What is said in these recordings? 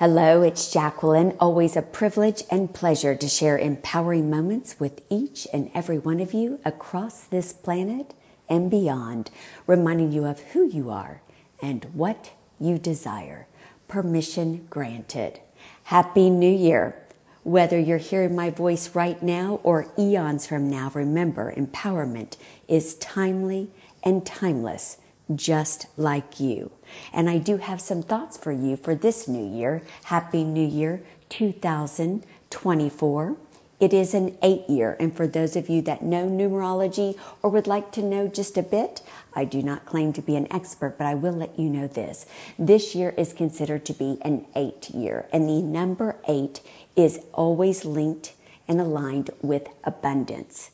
Hello, it's Jacqueline. Always a privilege and pleasure to share empowering moments with each and every one of you across this planet and beyond, reminding you of who you are and what you desire. Permission granted. Happy New Year. Whether you're hearing my voice right now or eons from now, remember empowerment is timely and timeless just like you. And I do have some thoughts for you for this new year. Happy New Year 2024. It is an eight year, and for those of you that know numerology or would like to know just a bit, I do not claim to be an expert, but I will let you know this. This year is considered to be an eight year, and the number eight is always linked and aligned with abundance.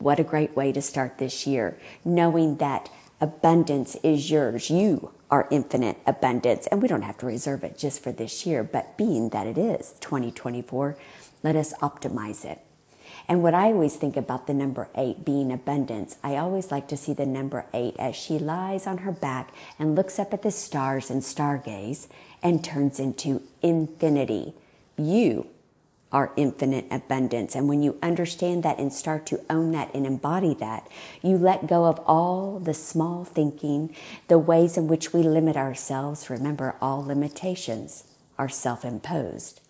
What a great way to start this year, knowing that abundance is yours. You are infinite abundance. And we don't have to reserve it just for this year, but being that it is 2024, let us optimize it. And what I always think about the number eight being abundance, I always like to see the number eight as she lies on her back and looks up at the stars and stargaze and turns into infinity. You our infinite abundance. And when you understand that and start to own that and embody that, you let go of all the small thinking, the ways in which we limit ourselves. Remember, all limitations are self imposed.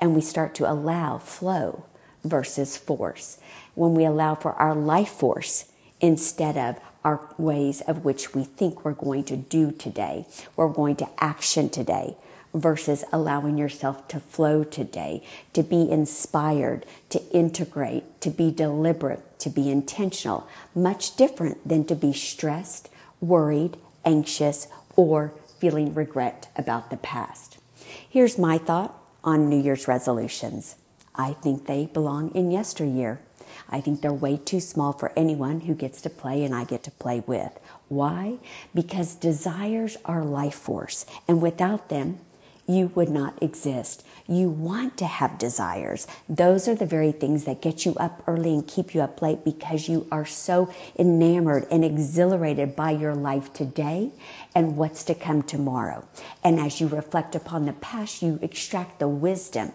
And we start to allow flow versus force. When we allow for our life force instead of our ways of which we think we're going to do today, we're going to action today versus allowing yourself to flow today, to be inspired, to integrate, to be deliberate, to be intentional. Much different than to be stressed, worried, anxious, or feeling regret about the past. Here's my thought on New Year's resolutions. I think they belong in yesteryear. I think they're way too small for anyone who gets to play and I get to play with. Why? Because desires are life force, and without them, you would not exist. You want to have desires. Those are the very things that get you up early and keep you up late because you are so enamored and exhilarated by your life today and what's to come tomorrow. And as you reflect upon the past, you extract the wisdom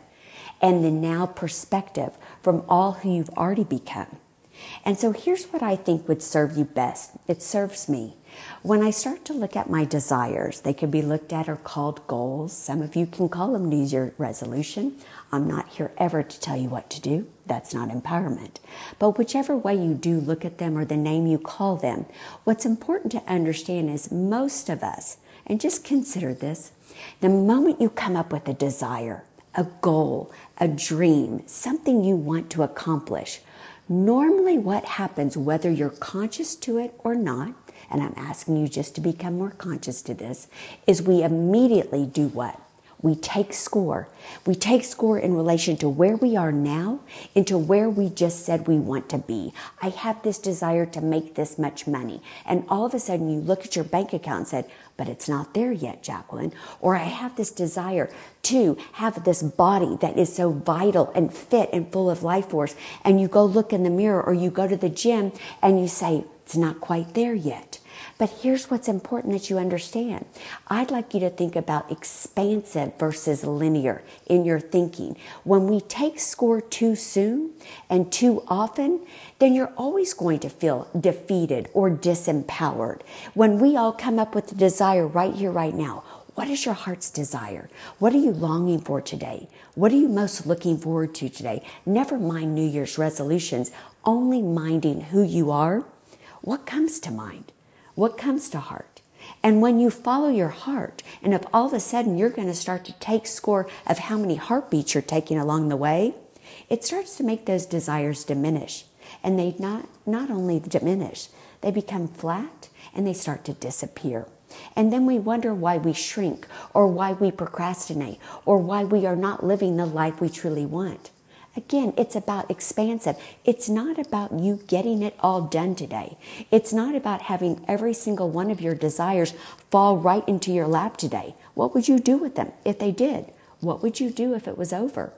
and the now perspective from all who you've already become. And so here's what I think would serve you best. It serves me. When I start to look at my desires, they can be looked at or called goals. Some of you can call them New Year resolution. I'm not here ever to tell you what to do. That's not empowerment. But whichever way you do look at them or the name you call them, what's important to understand is most of us, and just consider this, the moment you come up with a desire, a goal, a dream, something you want to accomplish, normally what happens, whether you're conscious to it or not, and I'm asking you just to become more conscious to this, is we immediately do what? We take score. We take score in relation to where we are now into where we just said we want to be. I have this desire to make this much money. And all of a sudden you look at your bank account and said, but it's not there yet, Jacqueline. Or I have this desire to have this body that is so vital and fit and full of life force. And you go look in the mirror or you go to the gym and you say, it's not quite there yet. But here's what's important that you understand. I'd like you to think about expansive versus linear in your thinking. When we take score too soon and too often, then you're always going to feel defeated or disempowered. When we all come up with the desire right here, right now, what is your heart's desire? What are you longing for today? What are you most looking forward to today? Never mind New Year's resolutions, only minding who you are. What comes to mind? What comes to heart. And when you follow your heart, and if all of a sudden you're going to start to take score of how many heartbeats you're taking along the way, it starts to make those desires diminish. And they not, not only diminish, they become flat and they start to disappear. And then we wonder why we shrink or why we procrastinate or why we are not living the life we truly want. Again, it's about expansive. It's not about you getting it all done today. It's not about having every single one of your desires fall right into your lap today. What would you do with them if they did? What would you do if it was over?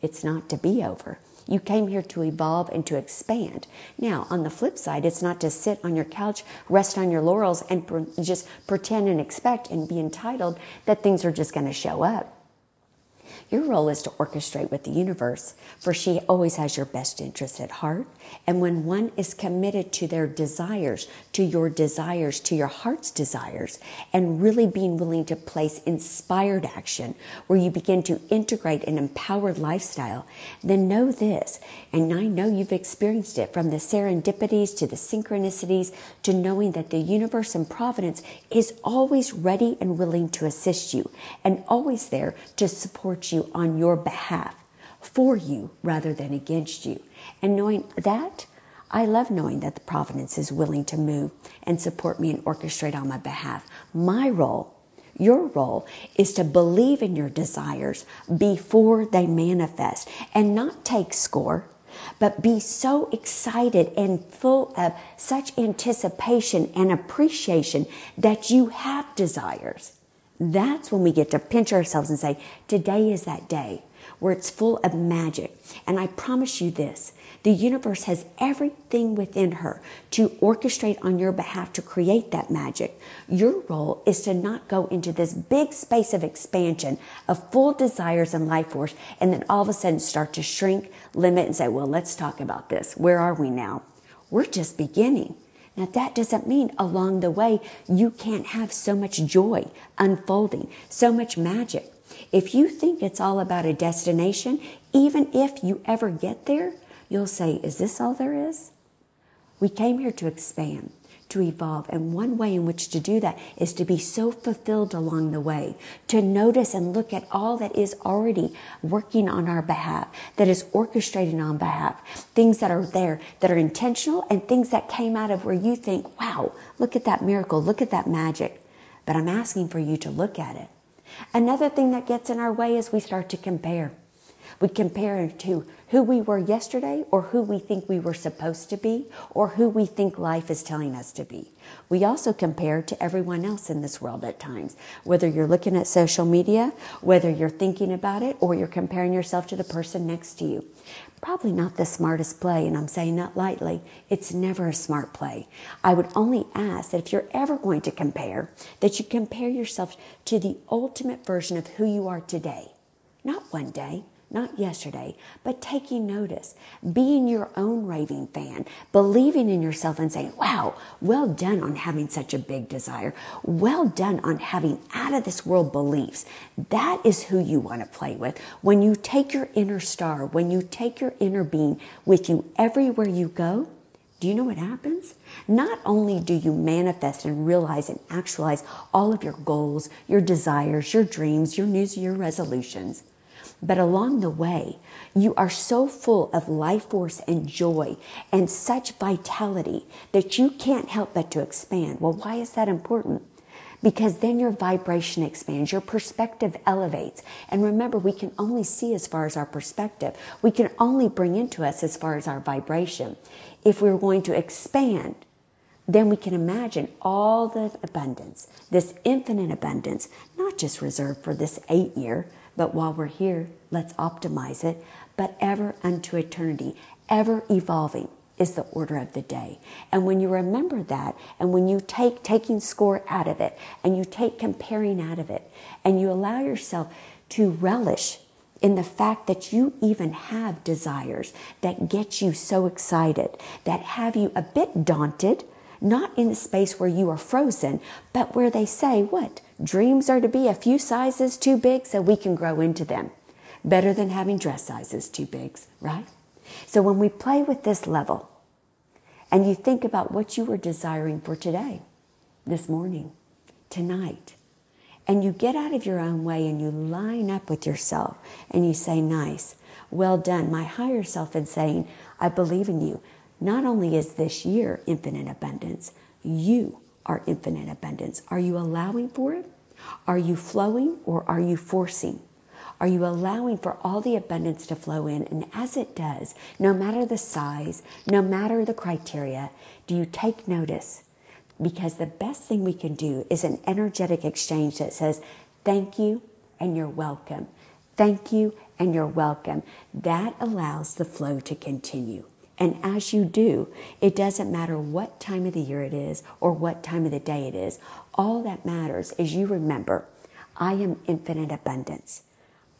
It's not to be over. You came here to evolve and to expand. Now, on the flip side, it's not to sit on your couch, rest on your laurels, and just pretend and expect and be entitled that things are just going to show up. Your role is to orchestrate with the universe, for she always has your best interest at heart. And when one is committed to their desires, to your desires, to your heart's desires, and really being willing to place inspired action where you begin to integrate an empowered lifestyle, then know this. And I know you've experienced it from the serendipities to the synchronicities to knowing that the universe and providence is always ready and willing to assist you and always there to support you on your behalf, for you rather than against you. And knowing that, I love knowing that the providence is willing to move and support me and orchestrate on my behalf. My role, your role, is to believe in your desires before they manifest and not take score, but be so excited and full of such anticipation and appreciation that you have desires. That's when we get to pinch ourselves and say, Today is that day where it's full of magic. And I promise you this the universe has everything within her to orchestrate on your behalf to create that magic. Your role is to not go into this big space of expansion of full desires and life force and then all of a sudden start to shrink, limit, and say, Well, let's talk about this. Where are we now? We're just beginning. Now, that doesn't mean along the way you can't have so much joy unfolding, so much magic. If you think it's all about a destination, even if you ever get there, you'll say, Is this all there is? We came here to expand to evolve. And one way in which to do that is to be so fulfilled along the way, to notice and look at all that is already working on our behalf, that is orchestrating on behalf, things that are there that are intentional and things that came out of where you think, wow, look at that miracle, look at that magic. But I'm asking for you to look at it. Another thing that gets in our way is we start to compare. We compare to who we were yesterday or who we think we were supposed to be or who we think life is telling us to be. We also compare to everyone else in this world at times, whether you're looking at social media, whether you're thinking about it, or you're comparing yourself to the person next to you. Probably not the smartest play, and I'm saying that lightly. It's never a smart play. I would only ask that if you're ever going to compare, that you compare yourself to the ultimate version of who you are today. Not one day, not yesterday, but taking notice, being your own raving fan, believing in yourself and saying, wow, well done on having such a big desire. Well done on having out of this world beliefs. That is who you want to play with. When you take your inner star, when you take your inner being with you everywhere you go, do you know what happens? Not only do you manifest and realize and actualize all of your goals, your desires, your dreams, your New Year resolutions, but along the way, you are so full of life force and joy and such vitality that you can't help but to expand. Well, why is that important? Because then your vibration expands, your perspective elevates. And remember, we can only see as far as our perspective. We can only bring into us as far as our vibration. If we're going to expand, then we can imagine all the abundance, this infinite abundance, not just reserved for this eight year, but while we're here, let's optimize it. But ever unto eternity, ever evolving is the order of the day. And when you remember that, and when you take taking score out of it, and you take comparing out of it, and you allow yourself to relish in the fact that you even have desires that get you so excited, that have you a bit daunted, not in the space where you are frozen, but where they say, what? Dreams are to be a few sizes too big so we can grow into them. Better than having dress sizes too big, right? So when we play with this level and you think about what you were desiring for today, this morning, tonight, and you get out of your own way and you line up with yourself and you say, Nice, well done. My higher self is saying, I believe in you. Not only is this year infinite abundance, you are infinite abundance. Are you allowing for it? Are you flowing or are you forcing? Are you allowing for all the abundance to flow in? And as it does, no matter the size, no matter the criteria, do you take notice? Because the best thing we can do is an energetic exchange that says, Thank you and you're welcome. Thank you and you're welcome. That allows the flow to continue. And as you do, it doesn't matter what time of the year it is or what time of the day it is. All that matters is you remember, I am infinite abundance.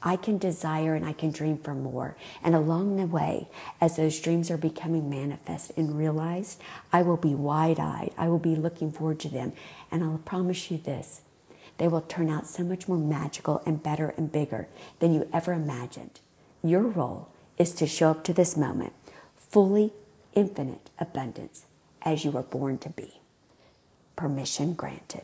I can desire and I can dream for more. And along the way, as those dreams are becoming manifest and realized, I will be wide eyed. I will be looking forward to them. And I'll promise you this they will turn out so much more magical and better and bigger than you ever imagined. Your role is to show up to this moment fully infinite abundance as you were born to be. Permission granted.